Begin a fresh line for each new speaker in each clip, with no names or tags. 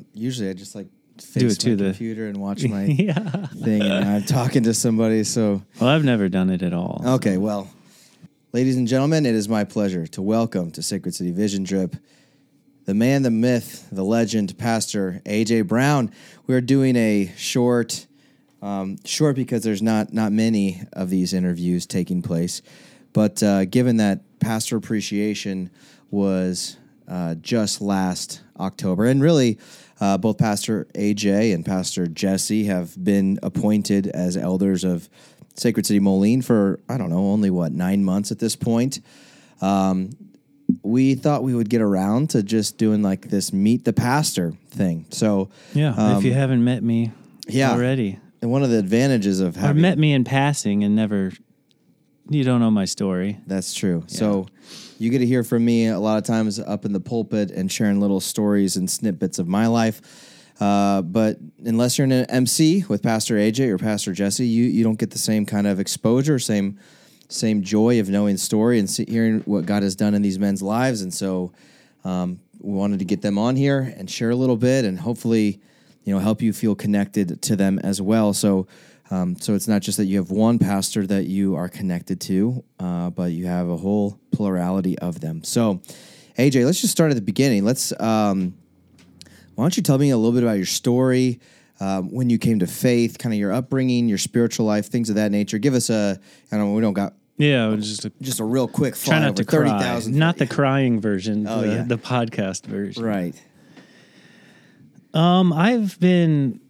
don't usually I just like
Do it to
my
the-
computer and watch my
yeah.
thing, and I'm talking to somebody. So
Well, I've never done it at all. so-
okay, well, ladies and gentlemen, it is my pleasure to welcome to Sacred City Vision Drip the man, the myth, the legend, Pastor AJ Brown. We're doing a short, um, short because there's not not many of these interviews taking place, but uh, given that Pastor Appreciation was uh, just last October, and really. Uh, both Pastor AJ and Pastor Jesse have been appointed as elders of Sacred City Moline for, I don't know, only what, nine months at this point Um, we thought we would get around to just doing like this meet the pastor thing. So
Yeah.
um,
if you haven't met me
yeah.
already,
and one of the advantages of
or
having
met me in passing and never, you don't know my story.
that's true. So you get to hear from me a lot of times up in the pulpit and sharing little stories and snippets of my life. Uh, but unless you're an MC with Pastor AJ or Pastor Jesse, you you don't get the same kind of exposure, same same joy of knowing story and hearing what God has done in these men's lives. And so um, we wanted to get them on here and share a little bit, and hopefully, you know, help you feel connected to them as well. So. Um, so it's not just that you have one pastor that you are connected to, uh, but you have a whole plurality of them. So, AJ, let's just start at the beginning. Let's. Um, why don't you tell me a little bit about your story, um, when you came to faith, kind of your upbringing, your spiritual life, things of that nature. Give us a. I don't know. We don't got
Yeah. Just a,
just a real quick
try not to
Thirty
cry.
thousand.
Not the crying version.
Oh,
the,
yeah.
the podcast version.
right.
Um, I've been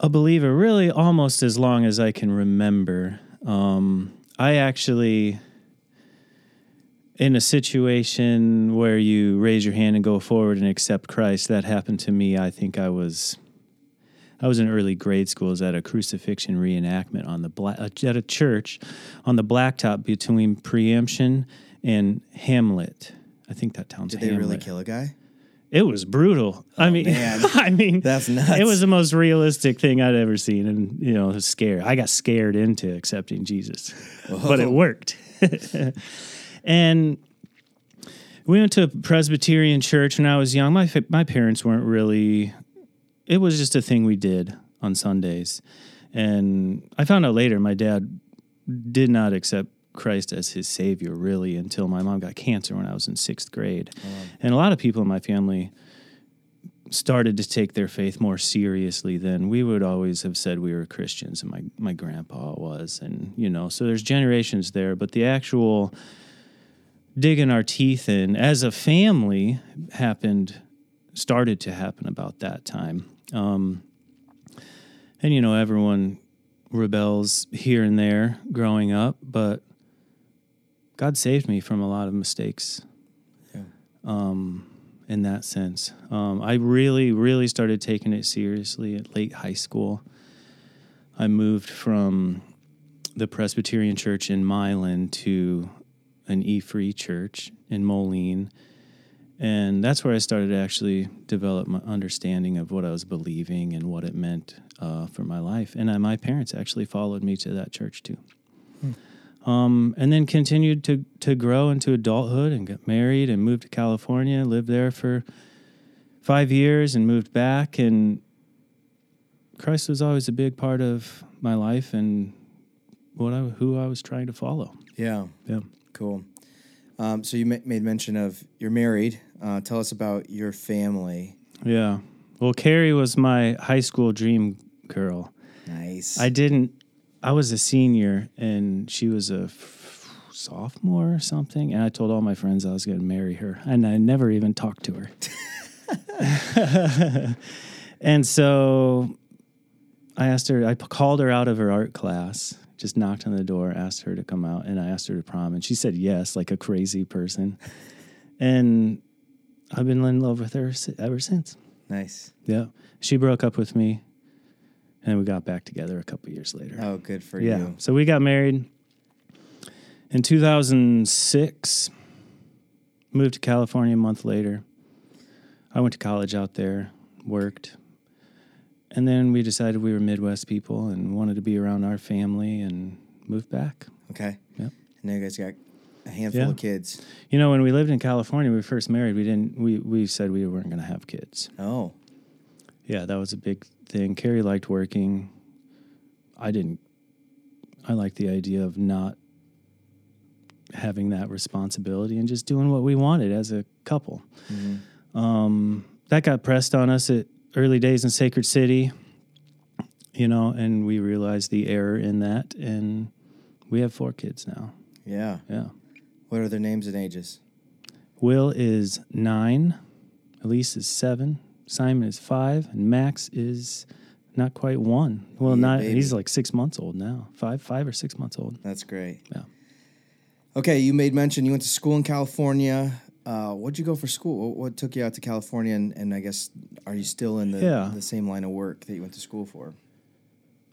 a believer really almost as long as I can remember. Um, I actually, in a situation where you raise your hand and go forward and accept Christ, that happened to me. I think I was, I was in early grade school. I at a crucifixion reenactment on the black at a church, on the blacktop between Preemption and Hamlet. I think that town's
Did they
Hamlet.
really kill a guy?
It was brutal. I mean. I mean,
That's nuts.
It was the most realistic thing I'd ever seen, and you know, scary. I got scared into accepting Jesus, but it worked. and we went to a Presbyterian church when I was young. My my parents weren't really. It was just a thing we did on Sundays, and I found out later my dad did not accept Christ as his savior really until my mom got cancer when I was in sixth grade. And a lot of people in my family started to take their faith more seriously than we would always have said we were Christians and my, my grandpa was. And, you know, so there's generations there, but the actual digging our teeth in as a family happened, started to happen about that time. Um, and, you know, everyone rebels here and there growing up, but God saved me from a lot of mistakes. Um, in that sense, um, I really, really started taking it seriously at late high school. I moved from the Presbyterian Church in Milan to an E Free Church in Moline. And that's where I started to actually develop my understanding of what I was believing and what it meant uh, for my life. And uh, my parents actually followed me to that church too. Um, and then continued to, to grow into adulthood and got married and moved to California, lived there for five years and moved back. And Christ was always a big part of my life and what I, who I was trying to follow.
Yeah.
Yeah.
Cool. Um, so you ma- made mention of you're married. Uh, tell us about your family.
Yeah. Well, Carrie was my high school dream girl.
Nice.
I didn't, I was a senior and she was a f- sophomore or something. And I told all my friends I was going to marry her. And I never even talked to her. and so I asked her, I called her out of her art class, just knocked on the door, asked her to come out, and I asked her to prom. And she said yes, like a crazy person. And I've been in love with her ever since.
nice.
Yeah. She broke up with me and we got back together a couple years later.
Oh, good for you.
yeah.
you.
So we got married in 2006. Moved to California a month later. I went to college out there, worked. And then we decided we were Midwest people and wanted to be around our family and moved back.
Okay.
Yep.
And now you guys got a handful
Yeah.
of kids.
You know, when we lived in California, we first married. We didn't. We we said we weren't going to have kids.
Oh,
Yeah, that was a big thing. Carrie liked working. I didn't. I liked the idea of not having that responsibility and just doing what we wanted as a couple. Um, that got pressed on us at early days in Sacred City, you know, and we realized the error in that, and we have four kids now.
yeah.
Yeah.
What are their names and ages?
Will is nine, Elise is seven, Simon is five, and Max is not quite one. Well,
Yeah,
not
baby.
he's like six months old now. Five, five or six months old.
That's great.
Yeah.
Okay, you made mention you went to school in California. Uh, what'd you go for school? What, what took you out to California? And, and I guess are you still in the
Yeah.
the same line of work that you went to school for?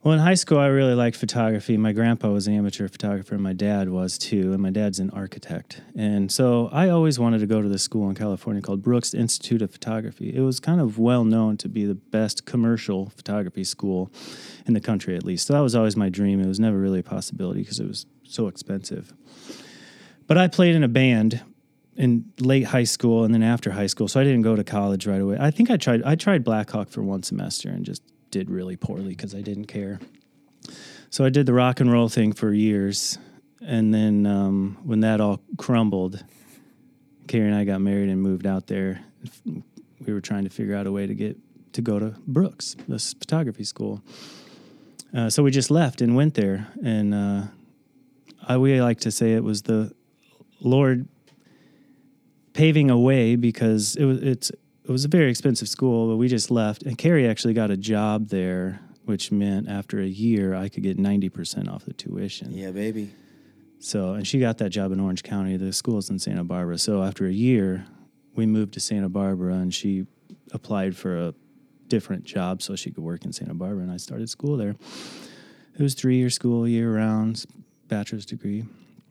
Well, in high school, I really liked photography. My grandpa was an amateur photographer, and my dad was too. And my dad's an architect. And so I always wanted to go to this school in California called Brooks Institute of Photography. It was kind of well known to be the best commercial photography school in the country, at least. So that was always my dream. It was never really a possibility because it was so expensive. But I played in a band in late high school and then after high school, so I didn't go to college right away. I think I tried I tried Blackhawk for one semester and just did really poorly because I didn't care. So I did the rock and roll thing for years, and then um, when that all crumbled, Carrie and I got married and moved out there. We were trying to figure out a way to get to go to Brooks, this photography school. Uh, so we just left and went there, and uh, I we like to say it was the Lord paving a way because it was it's it was a very expensive school, but we just left. And Carrie actually got a job there, which meant after a year I could get ninety percent off the tuition.
Yeah, baby.
So, and she got that job in Orange County. The school's in Santa Barbara. So after a year, we moved to Santa Barbara, and she applied for a different job so she could work in Santa Barbara, and I started school there. It was three year school, year round, bachelor's degree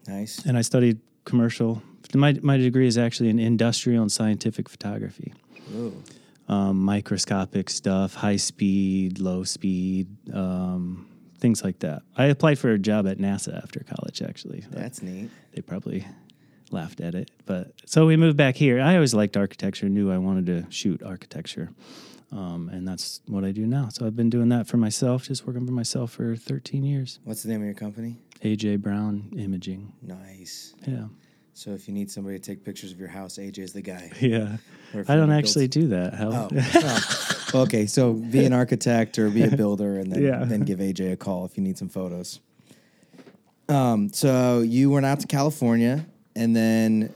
Nice.
and I studied commercial. My my degree is actually in industrial and scientific photography. Um, microscopic stuff, high speed, low speed, um, things like that. I applied for a job at NASA after college. Actually,
That's neat.
they probably laughed at it, but so we moved back here. I always liked architecture, knew I wanted to shoot architecture. Um, and that's what I do now. So I've been doing that for myself, just working for myself for 13 years.
What's the name of your company?
AJ Brown Imaging.
Nice.
Yeah.
So if you need somebody to take pictures of your house, AJ's the guy.
Yeah. I don't actually do that. How?
Oh, oh. okay. So be an architect or be a builder, and then
Yeah.
then give AJ a call if you need some photos. Um. So you went out to California, and then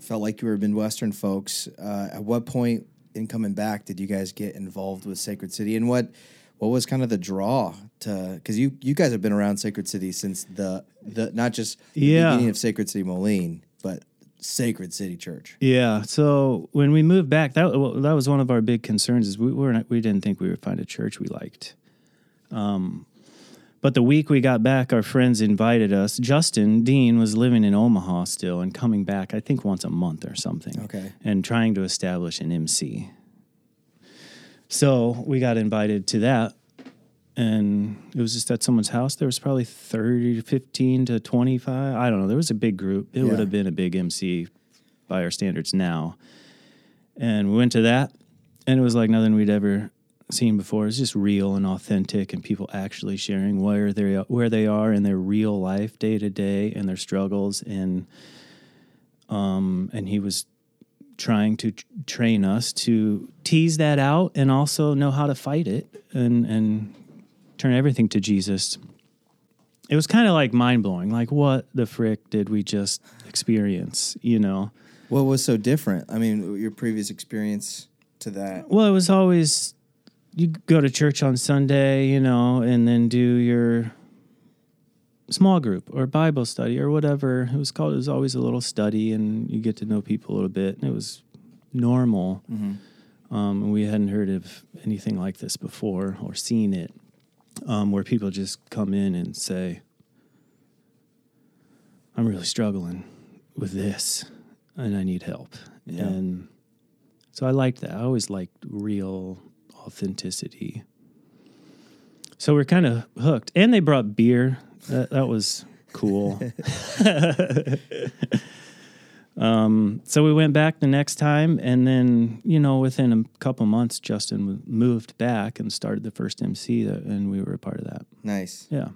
felt like you were Midwestern folks. Uh, at what point in coming back did you guys get involved with Sacred City, and what what was kind of the draw to? Because you you guys have been around Sacred City since the the not just the
Yeah.
beginning of Sacred City Moline, but Sacred City Church.
Yeah. So when we moved back, that well, that was one of our big concerns. Is we weren't we didn't think we would find a church we liked. Um, but the week we got back, our friends invited us. Justin Dean was living in Omaha still and coming back, I think once a month or something.
Okay.
And trying to establish an MC. So we got invited to that. And it was just at someone's house. There was probably 30 to 15 to 25. I don't know. There was a big group. It
Yeah.
would have been a big MC by our standards now. And we went to that, and it was like nothing we'd ever seen before. It's just real and authentic, and people actually sharing where they where they are in their real life, day to day, and their struggles. And um, and he was trying to t- train us to tease that out and also know how to fight it and and turn everything to Jesus. It was kind of like mind blowing. Like, what the frick did we just experience? You know.
What was so different? I mean, your previous experience to that.
Well, it was always you go to church on Sunday, you know, and then do your small group or Bible study or whatever it was called. It was always a little study, and you get to know people a little bit, and it was normal. Um, and we hadn't heard of anything like this before or seen it, um, where people just come in and say, "I'm really struggling with this, and I need help."
Yeah.
And so I liked that. I always liked real authenticity. So we're kind of hooked. And they brought beer. That, that was cool. um, so we went back the next time, and then you know, within a couple months, Justin moved back and started the first MC, that, and we were a part of that.
Nice,
Yeah.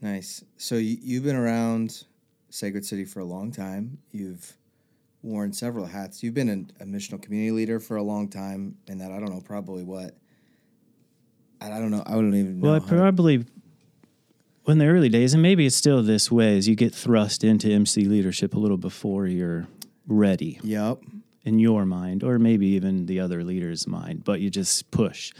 nice. So you, you've been around Sacred City for a long time. You've worn several hats. You've been a, a missional community leader for a long time, and that I don't know, probably what. I don't know. I wouldn't even know.
Well, I probably in the early days, and maybe it's still this way, is you get thrust into MC leadership a little before you're ready
Yep.
in your mind, or maybe even the other leader's mind, but you just push.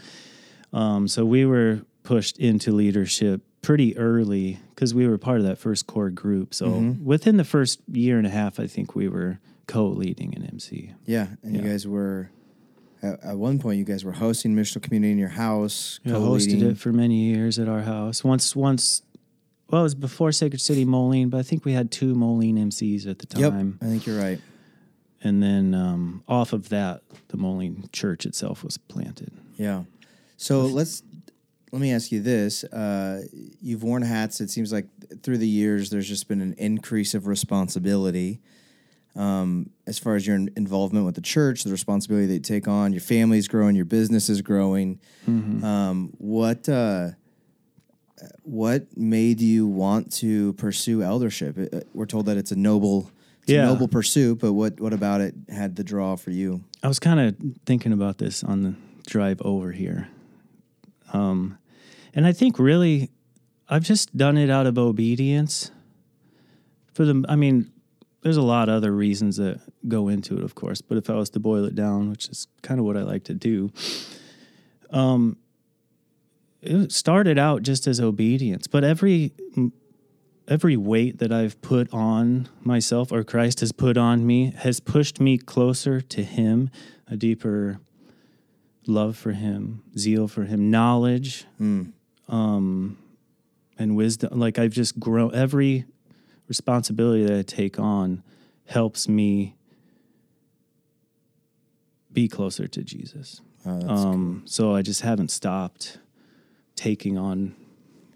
Um, so we were pushed into leadership pretty early because we were part of that first core group. So within the first year and a half, I think we were co-leading an MC.
Yeah, and you guys were at, at one point. You guys were hosting missional community in your house.
I hosted it for many years at our house. Once, once, well, it was before Sacred City Moline, but I think we had two Moline MCs at the time. Yep.
I think you're right.
And then um, off of that, the Moline Church itself was planted.
Yeah. So let's let me ask you this: uh, You've worn hats. It seems like through the years, there's just been an increase of responsibility. Um, as far as your involvement with the church, the responsibility that you take on, your family's growing, your business is growing. Um, what uh, what made you want to pursue eldership? Uh, We're told that it's a noble, it's
Yeah.
a noble pursuit, but what what about it had the draw for you?
I was kind of thinking about this on the drive over here. Um, and I think really I've just done it out of obedience. For the, I mean, there's a lot of other reasons that go into it, of course, but if I was to boil it down, which is kind of what I like to do, um, it started out just as obedience, but every every weight that I've put on myself or Christ has put on me has pushed me closer to Him, a deeper love for Him, zeal for Him, knowledge, um, and wisdom. Like I've just grown. Every responsibility that I take on helps me be closer to Jesus.
Oh,
Um, so I just haven't stopped taking on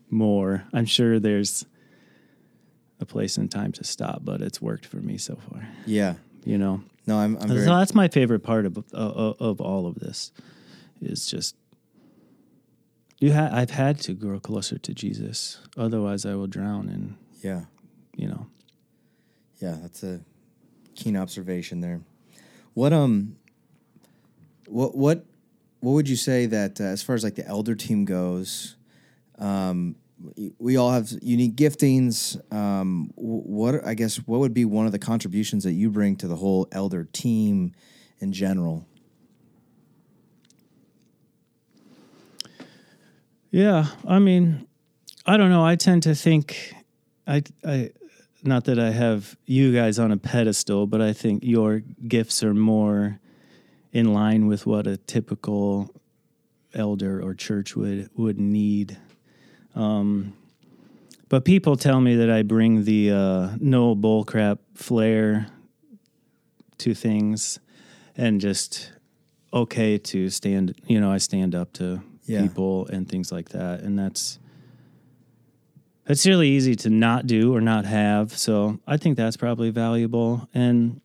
more. I'm sure there's a place and time to stop, but it's worked for me so far.
yeah.
You know,
No, I'm. I'm
so
very,
that's my favorite part of of, of all of this is just you. Ha- I've had to grow closer to Jesus, otherwise I will drown. And
yeah.
you know,
Yeah, that's a keen observation there. What um, what what what would you say that uh, as far as like the elder team goes, um, we all have unique giftings. Um, what I guess what would be one of the contributions that you bring to the whole elder team in general?
Yeah, I mean, I don't know. I tend to think, I, I, not that I have you guys on a pedestal, but I think your gifts are more in line with what a typical elder or church would would need. Um, but people tell me that I bring the uh, no bullcrap flair to things, and just okay to stand. You know, I stand up to
Yeah.
people and things like that, and that's that's really easy to not do or not have. So I think that's probably valuable, and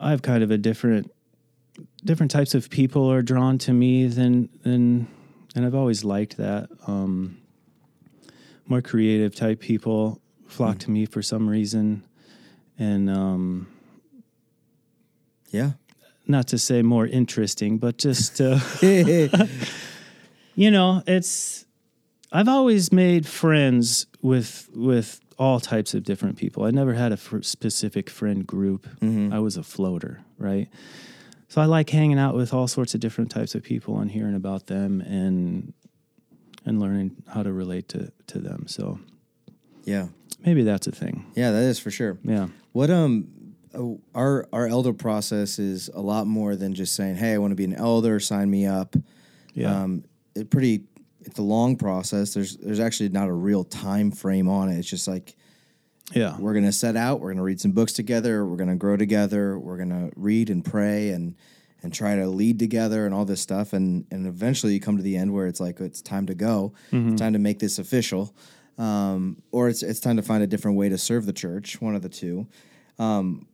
I have kind of a different different types of people are drawn to me than than and I've always liked that. Um, more creative type people flock to me for some reason, and um,
Yeah.
not to say more interesting, but just uh, you know, it's I've always made friends with with all types of different people. I never had a specific friend group. I was a floater, right? So I like hanging out with all sorts of different types of people and hearing about them and and learning how to relate to to them. So
yeah.
maybe that's a thing.
Yeah, that is for sure.
Yeah.
What um uh, our our elder process is a lot more than just saying, "Hey, I want to be an elder, sign me up."
Yeah.
Um it pretty it's a long process. There's there's actually not a real time frame on it. It's just like
Yeah.
we're going to set out, we're going to read some books together, we're going to grow together, we're going to read and pray and and try to lead together and all this stuff and and eventually you come to the end where it's like it's time to go. It's time to make this official. um, or it's it's time to find a different way to serve the church. One of the two. Um,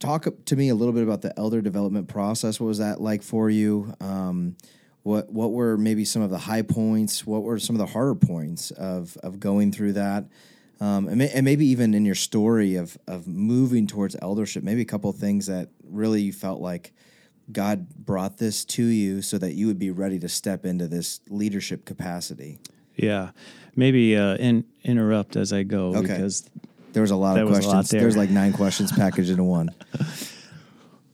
talk to me a little bit about the elder development process. What was that like for you? Um, what what were maybe some of the high points? What were some of the harder points of of going through that? Um, and, may, and, maybe even in your story of of moving towards eldership, maybe a couple of things that really you felt like God brought this to you so that you would be ready to step into this leadership capacity.
Yeah, maybe uh, in, interrupt as I go
okay.
because
there was a lot of questions. Lot there. There's like nine questions packaged into one.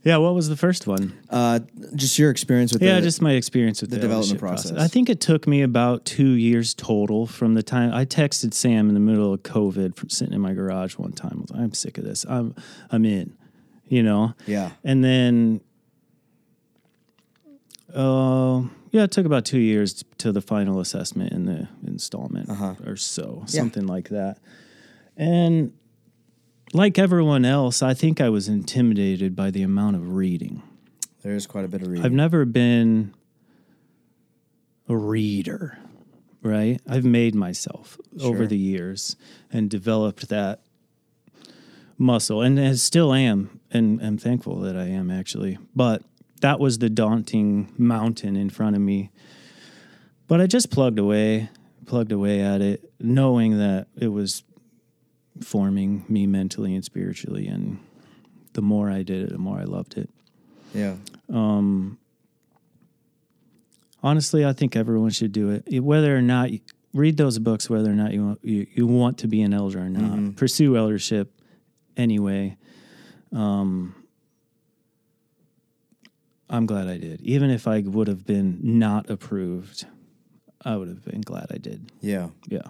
Yeah, what was the first one?
Uh, just your experience with
yeah,
the,
just my experience with
the,
the
development process.
process. I think it took me about two years total from the time I texted Sam in the middle of COVID from sitting in my garage one time. Like, I'm sick of this. I'm I'm in, you know.
Yeah.
And then, uh, yeah, it took about two years to the final assessment in the installment
uh-huh.
or so, something yeah. like that. And like everyone else, I think I was intimidated by the amount of reading.
There is quite a bit of reading.
I've never been a reader, right? I've made myself sure. over the years and developed that muscle and I still am and I'm thankful that I am actually. But that was the daunting mountain in front of me. But I just plugged away, plugged away at it, knowing that it was forming me mentally and spiritually. And the more I did it, the more I loved it.
Yeah.
Um, honestly, I think everyone should do it. Whether or not you, read those books, whether or not you want, you, you want to be an elder or not, mm-hmm. pursue eldership anyway. Um, I'm glad I did. Even if I would have been not approved, I would have been glad I did.
Yeah.
Yeah.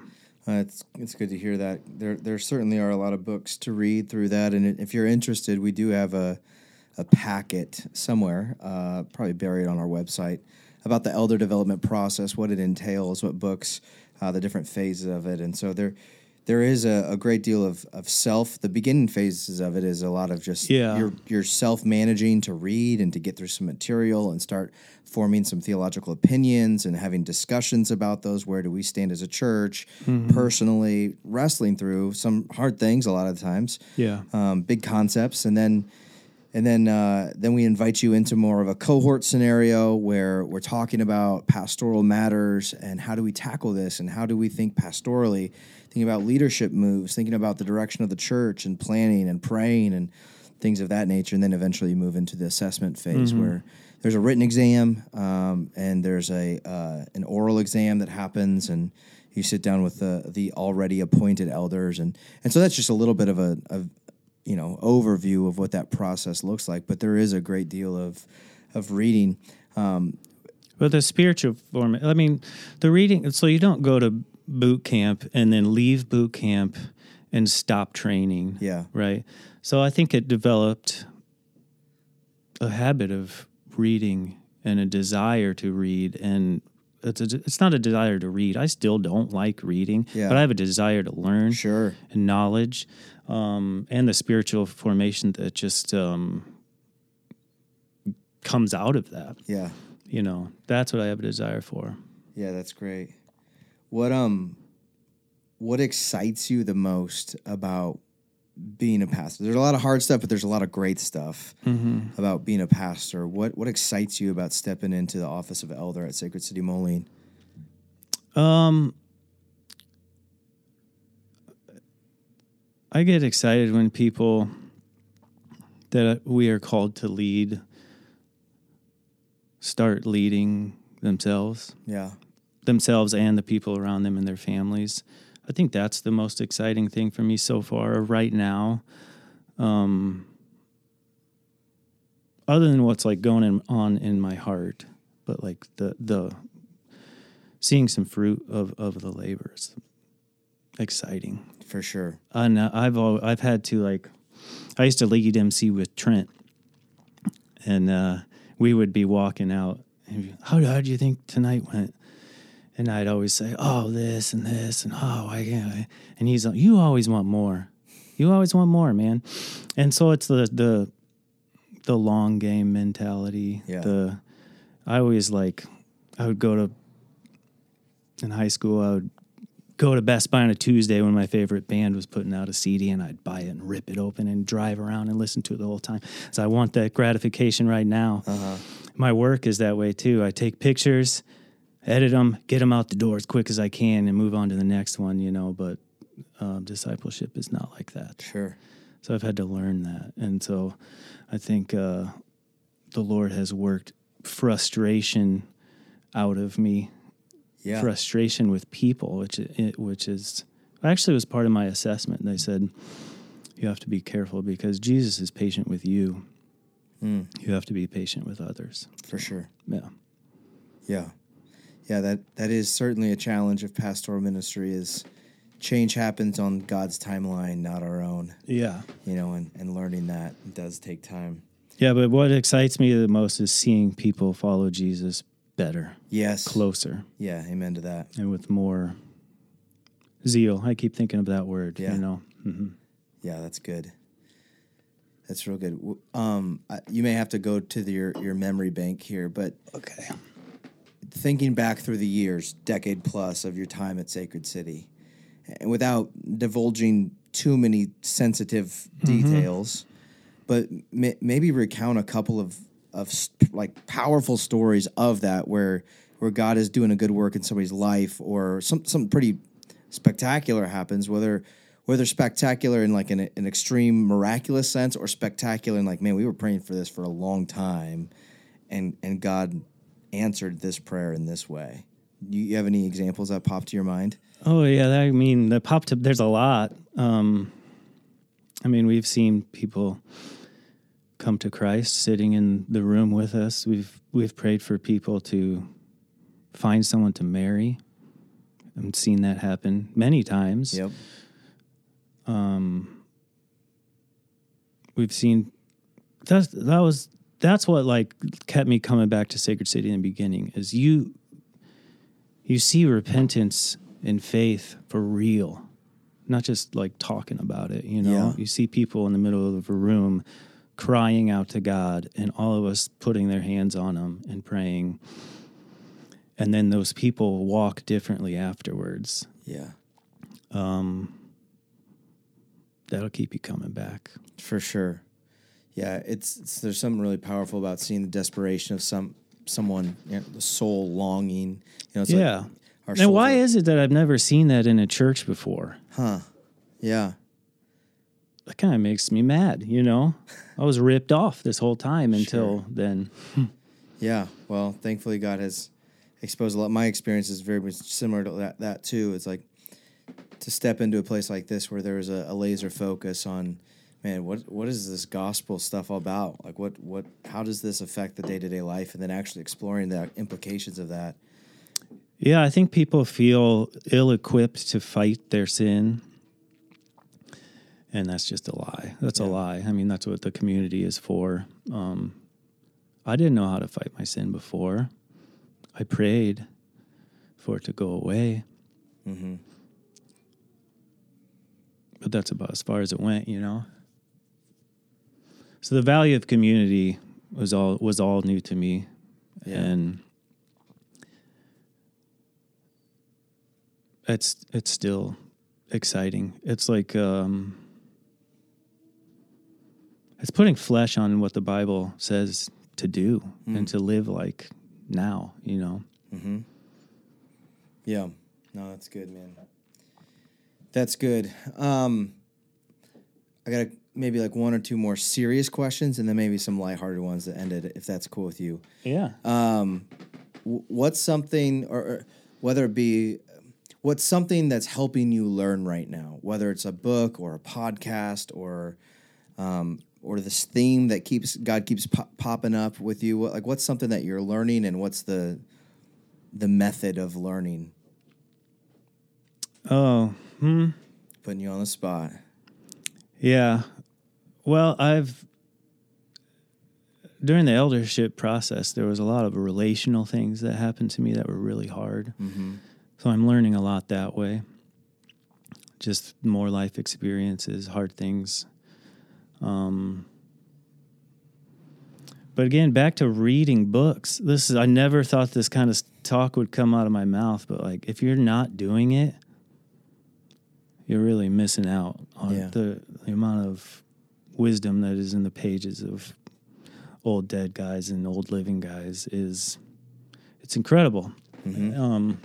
Uh, it's it's good to hear that. There there certainly are a lot of books to read through that, and if you're interested, we do have a a packet somewhere, uh, probably buried on our website, about the elder development process, what it entails, what books, uh, the different phases of it, and so there there is a, a, great deal of, of self. The beginning phases of it is a lot of just
yeah.
you're, you're self managing to read and to get through some material and start forming some theological opinions and having discussions about those. Where do we stand as a church? Mm-hmm. Personally, wrestling through some hard things a lot of the times.
Yeah,
um, big concepts, and then and then uh, then we invite you into more of a cohort scenario where we're talking about pastoral matters and how do we tackle this and how do we think pastorally thinking about leadership moves, thinking about the direction of the church and planning and praying and things of that nature. And then eventually you move into the assessment phase mm-hmm. where there's a written exam um, and there's a uh, an oral exam that happens and you sit down with the the already appointed elders and and so that's just a little bit of a, a you know overview of what that process looks like. But there is a great deal of of reading. Um,
well, the spiritual form. I mean, the reading. So you don't go to boot camp and then leave boot camp and stop training.
Yeah.
Right. So I think it developed a habit of reading and a desire to read and it's, a, it's not a desire to read. I still don't like reading,
yeah.
but I have a desire to learn
sure.
and knowledge um, and the spiritual formation that just um, comes out of that.
Yeah.
You know, that's what I have a desire for.
Yeah, that's great. What um what excites you the most about being a pastor? There's a lot of hard stuff, but there's a lot of great stuff
mm-hmm.
about being a pastor. What what excites you about stepping into the office of elder at Sacred City Moline?
Um I get excited when people that we are called to lead start leading themselves.
Yeah
themselves and the people around them and their families. I think that's the most exciting thing for me so far right now. Um, other than what's like going in, on in my heart, but like the the seeing some fruit of of the labors, exciting
for sure.
And I've I've had to like, I used to lead MC with Trent, and uh, we would be walking out. How how do you think tonight went? And I'd always say, "Oh, this and this and oh, I can't." And he's like, "You always want more. You always want more, man." And so it's the the the long game mentality.
Yeah.
The I always like I would go to in high school. I would go to Best Buy on a Tuesday when my favorite band was putting out a CD, and I'd buy it and rip it open and drive around and listen to it the whole time. So I want that gratification right now.
Uh-huh.
My work is that way too. I take pictures, edit them, get them out the door as quick as I can, and move on to the next one. You know, but um, discipleship is not like that.
Sure.
So I've had to learn that. And so I think uh, the Lord has worked frustration out of me,
Yeah.
frustration with people, which it, which is actually was part of my assessment. They said you have to be careful because Jesus is patient with you.
Mm,
You have to be patient with others.
for sure.
Yeah.
Yeah. Yeah, that that is certainly a challenge of pastoral ministry is change happens on God's timeline, not our own.
Yeah.
You know, and, and learning that does take time.
Yeah, but what excites me the most is seeing people follow Jesus better,
Yes.
closer,
Yeah, amen to that.
and with more zeal. I keep thinking of that word,
Yeah.
you know. hmm
Yeah, that's good. That's real good. Um, you may have to go to the, your your memory bank here, but
Okay.
Thinking back through the years, decade plus of your time at Sacred City, and without divulging too many sensitive mm-hmm. details, but may, maybe recount a couple of of st- like powerful stories of that where where God is doing a good work in somebody's life, or some something pretty spectacular happens, whether whether spectacular in like an, an extreme miraculous sense or spectacular in like man we were praying for this for a long time and and God answered this prayer in this way. Do you have any examples that pop to your mind?
Oh yeah, that, I mean the pop tip. There's a lot. Um, I mean, we've seen people come to Christ sitting in the room with us. We've we've prayed for people to find someone to marry. I've seen that happen many times.
Yep.
Um, we've seen that's that was that's what like kept me coming back to Sacred City in the beginning is you you see repentance and faith for real not just like talking about it you know
Yeah.
you see people in the middle of a room crying out to God and all of us putting their hands on them and praying and then those people walk differently afterwards
Yeah.
Um, that'll keep you coming back
For sure. Yeah, it's, it's there's something really powerful about seeing the desperation of some someone, you know, the soul longing. You know, it's
yeah
like our
and why
are-
is it that I've never seen that in a church before? Huh?
Yeah.
That kind of makes me mad, you know? I was ripped off this whole time until then.
Yeah. Well, thankfully God has exposed a lot. My experience is very similar to that that too. It's like to step into a place like this where there is a, a laser focus on man, what what is this gospel stuff all about? Like what what how does this affect the day to day life? And then actually exploring the implications of that.
Yeah, I think people feel ill equipped to fight their sin. And that's just a lie. That's a lie. I mean, that's what the community is for. Um, I didn't know how to fight my sin before. I prayed for it to go away.
Mm-hmm.
but that's about as far as it went, you know. So the value of community was all was all new to me,
Yeah.
and it's it's still exciting. It's like um, it's putting flesh on what the Bible says to do and to live like now, you know.
Yeah. No, that's good, man. That's good. Um, I got maybe like one or two more serious questions, and then maybe some lighthearted ones that ended, if that's cool with you.
Yeah.
W- What's something, or, or whether it be, what's something that's helping you learn right now? Whether it's a book or a podcast or, um, or this theme that keeps God keeps pop- popping up with you. What, like, what's something that you're learning, and what's the the method of learning?
oh, hmm
Putting you on the spot.
Yeah. Well, I've during the eldership process, there was a lot of relational things that happened to me that were really hard. So I'm learning a lot that way. Just more life experiences, hard things. Um, but again, back to reading books. This is I never thought this kind of talk would come out of my mouth, but like if you're not doing it, you're really missing out on
Yeah.
the, the amount of wisdom that is in the pages of old dead guys and old living guys is it's incredible. Um,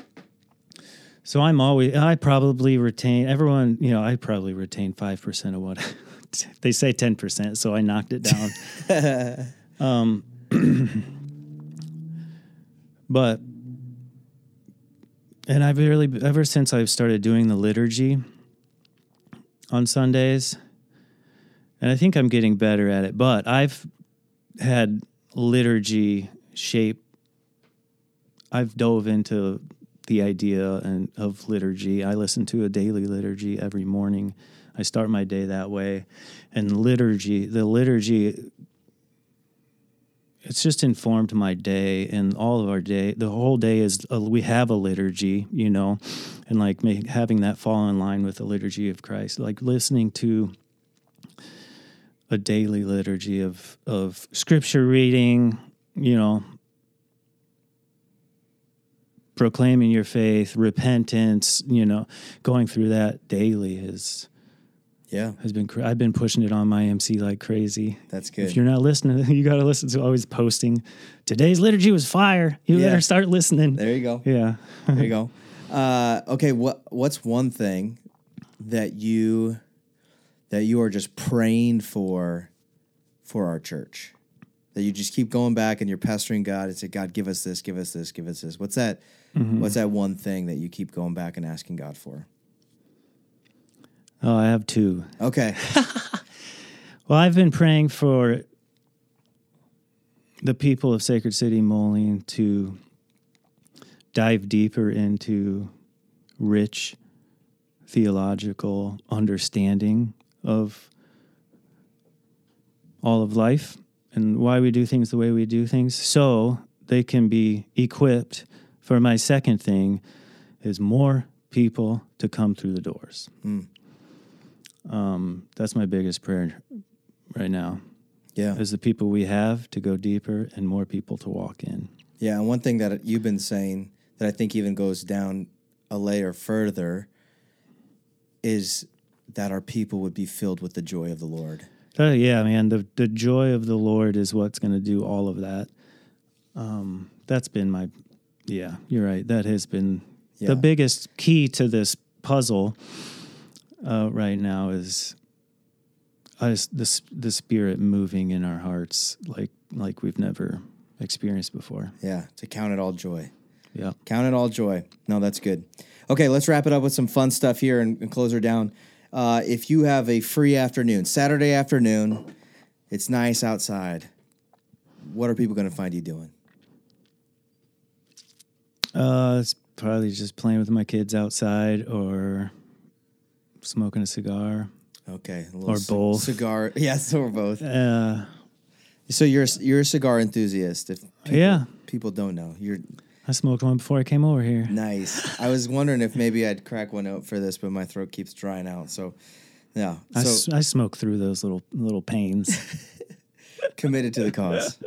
so I'm always I probably retain everyone. You know, I probably retain five percent of what they say ten percent. So I knocked it down. um, but and I've really ever since I've started doing the liturgy on Sundays, and I think I'm getting better at it. But I've had liturgy shape. I've dove into the idea and of liturgy. I listen to a daily liturgy every morning. I start my day that way, and liturgy, the liturgy, it's just informed my day and all of our day. The whole day is a, we have a liturgy, you know, and like ma- having that fall in line with the liturgy of Christ, like listening to a daily liturgy of of scripture reading, you know, proclaiming your faith, repentance, you know, going through that daily is
Yeah,
has been I've been pushing it on my MC like crazy.
that's good.
If you're not listening, you got to listen to always posting. Today's liturgy was fire. You
Yeah.
better start listening.
there you go.
Yeah.
There you go. Uh, okay, what what's one thing that you that you are just praying for for our church? That you just keep going back and you're pestering God and say, God, give us this, give us this, give us this. What's that? Mm-hmm. What's that one thing that you keep going back and asking God for?
Oh, I have two.
Okay.
Well, I've been praying for the people of Sacred City Moline to dive deeper into rich theological understanding of all of life and why we do things the way we do things so they can be equipped for my second thing is more people to come through the doors. Um, that's my biggest prayer right now
Yeah.
is the people we have to go deeper and more people to walk in.
Yeah, and one thing that you've been saying that I think even goes down a layer further is that our people would be filled with the joy of the Lord.
Uh, yeah, man. The the joy of the Lord is what's going to do all of that. Um, that's been my, yeah, you're right. That has been
Yeah.
the biggest key to this puzzle uh, right now is us the the Spirit moving in our hearts like like we've never experienced before.
Yeah, to count it all joy.
Yeah.
Count it all joy. No, that's good. Okay, let's wrap it up with some fun stuff here and, and close her down. Uh, if you have a free afternoon, Saturday afternoon, it's nice outside. What are people going to find you doing?
Uh, it's probably just playing with my kids outside or smoking a cigar.
Okay, a
Or
ci-
both.
cigar. Yes, or both.
Uh,
So you're a- you're a cigar enthusiast. If people,
Yeah.
people don't know, you're
I smoked one before I came over here.
nice. I was wondering if maybe I'd crack one out for this, but my throat keeps drying out. So, yeah.
I,
So
s- I smoke through those little little pains.
committed to the cause.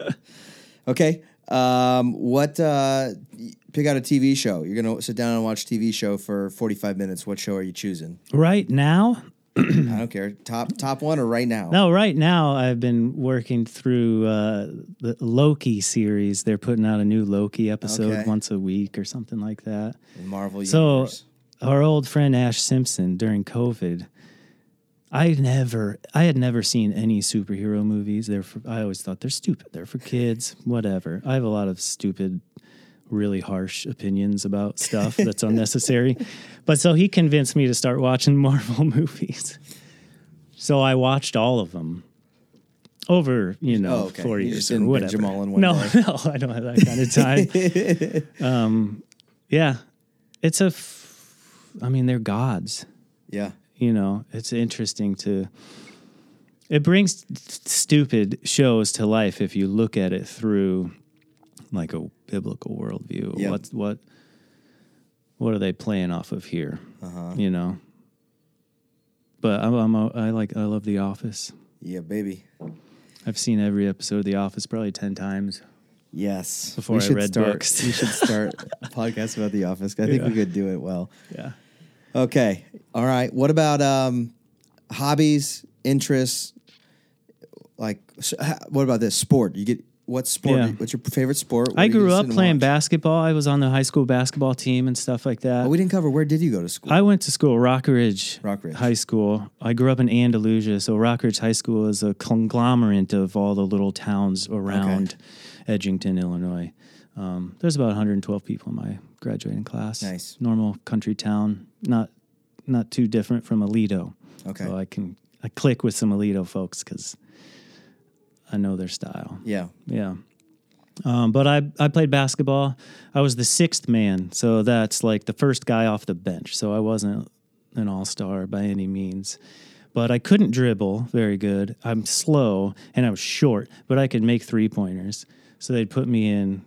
Okay. Um, what? Uh, pick out a TV show. You're gonna sit down and watch a TV show for 45 minutes. What show are you choosing?
right now,
I don't care. Top top one or right now?
no, right now I've been working through uh, the Loki series. They're putting out a new Loki episode
Okay.
once a week or something like that.
Marvel
So our old friend Ash Simpson during COVID, I never, I had never seen any superhero movies. They're, for, I always thought they're stupid. They're for kids. Whatever. I have a lot of stupid, really harsh opinions about stuff that's unnecessary. But so he convinced me to start watching Marvel movies. So I watched all of them over, you know,
Oh, okay.
four
You
years or whatever.
them all in one
no,
day.
no, I don't have that kind of time. um, yeah, it's a. F- I mean, they're gods.
Yeah.
You know, it's interesting to. It brings stupid shows to life if you look at it through, like a biblical worldview.
Yeah.
What what what are they playing off of here?
Uh-huh.
You know. But I'm, I'm a, I like I love The Office.
Yeah, baby.
I've seen every episode of The Office probably ten times.
Yes.
Before
we
I read
start,
books.
we should start a podcast about The Office. I think we could do it well.
Yeah.
Okay. All right. What about um, hobbies, interests? Like, what about this sport? You get what sport?
Yeah.
What's your favorite sport? What
I grew up playing
watch?
basketball. I was on the high school basketball team and stuff like that.
Oh, we didn't cover. Where did you go to school?
I went to school, Rockridge,
Rockridge.
High School. I grew up in Andalusia, so Rockridge High School is a conglomerate of all the little towns around Edgington, Illinois. Um, there's about 112 people in my graduating class.
Nice.
normal country town, not not too different from Aledo.
Okay.
so I can I click with some Aledo folks because I know their style.
yeah.
Yeah. Um, but I, I played basketball. I was the sixth man. So that's like the first guy off the bench. So I wasn't an all star by any means. But I couldn't dribble very good. I'm slow and I was short, but I could make three pointers. So they'd put me in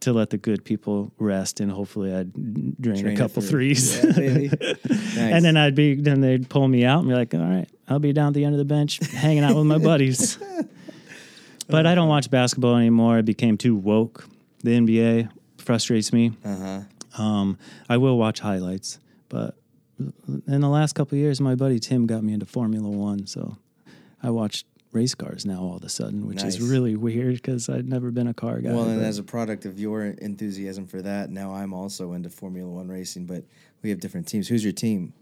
to let the good people rest and hopefully I'd drain
Drain
a couple threes.
Yeah. Nice.
and then I'd be, then they'd pull me out and be like, all right, I'll be down at the end of the bench hanging out with my buddies. but I don't watch basketball anymore. I became too woke. The NBA frustrates me.
uh-huh.
Um, I will watch highlights, but in the last couple of years, my buddy Tim got me into Formula One, so I watch race cars now all of a sudden, which
Nice.
is really weird because I'd never been a car guy.
Well, and
but-
as a product of your enthusiasm for that, now I'm also into Formula One racing, but we have different teams. Who's your team?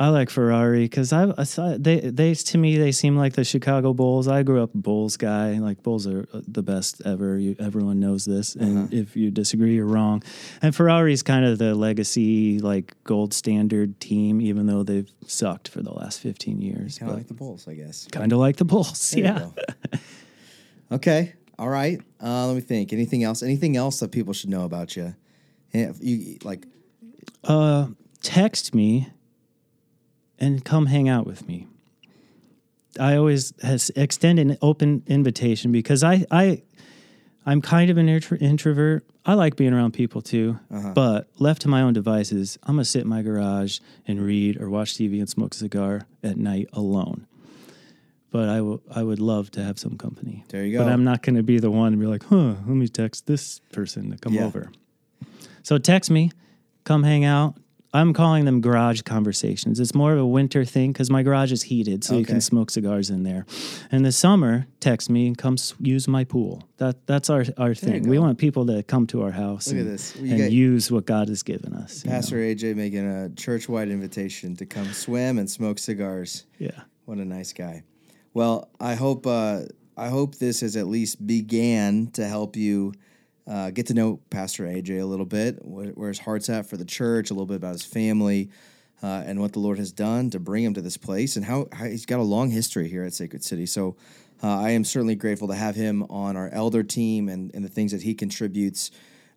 I like Ferrari because I, I saw they they to me they seem like the Chicago Bulls. I grew up Bulls guy. Like Bulls are uh, the best ever. You, everyone knows this, and
Uh-huh.
if you disagree, you're wrong. And Ferrari's kind of the legacy, like gold standard team, even though they've sucked for the last 15 years.
Kind of like the Bulls, I guess.
kind of like the Bulls,
There
yeah.
okay. All right. Uh, let me think. Anything else? Anything else that people should know about you? Yeah, you like
Uh, text me and come hang out with me. I always has extend an open invitation because I I I'm kind of an intro- introvert. I like being around people too, uh-huh. but left to my own devices, I'm gonna sit in my garage and read or watch TV and smoke a cigar at night alone. But I will I would love to have some company.
There you go. But.
I'm not going to be the one to be like, huh, let me text this person to come
Yeah.
over. So text me, come hang out. I'm calling them garage conversations. It's more of a winter thing because my garage is heated, so you can smoke cigars in there. In the summer, text me and come use my pool. That that's our our thing. We want people to come to our house
Look
and,
this. You
and use what God has given us. you know?
Pastor AJ making a church-wide invitation to come swim and smoke cigars.
Yeah.
What a nice guy. Well, I hope uh, I hope this has at least began to help you uh, get to know Pastor AJ a little bit, wh- where his heart's at for the church, a little bit about his family, uh, and what the Lord has done to bring him to this place, and how, how he's got a long history here at Sacred City. So. Uh, I am certainly grateful to have him on our elder team and, and the things that he contributes.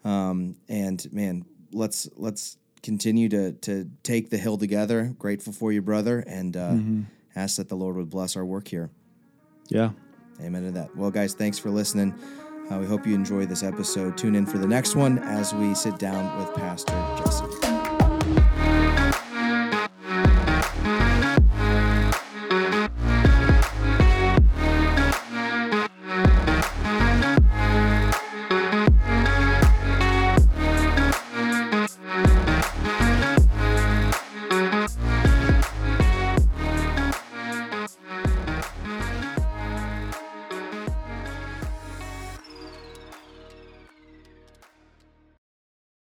Um, and man, let's let's continue to to take the hill together. Grateful for you, brother, and uh, ask that the Lord would bless our work here.
Yeah.
Amen to that. Well, guys, thanks for listening. Uh, we hope you enjoy this episode. Tune in for the next one as we sit down with Pastor Jesse.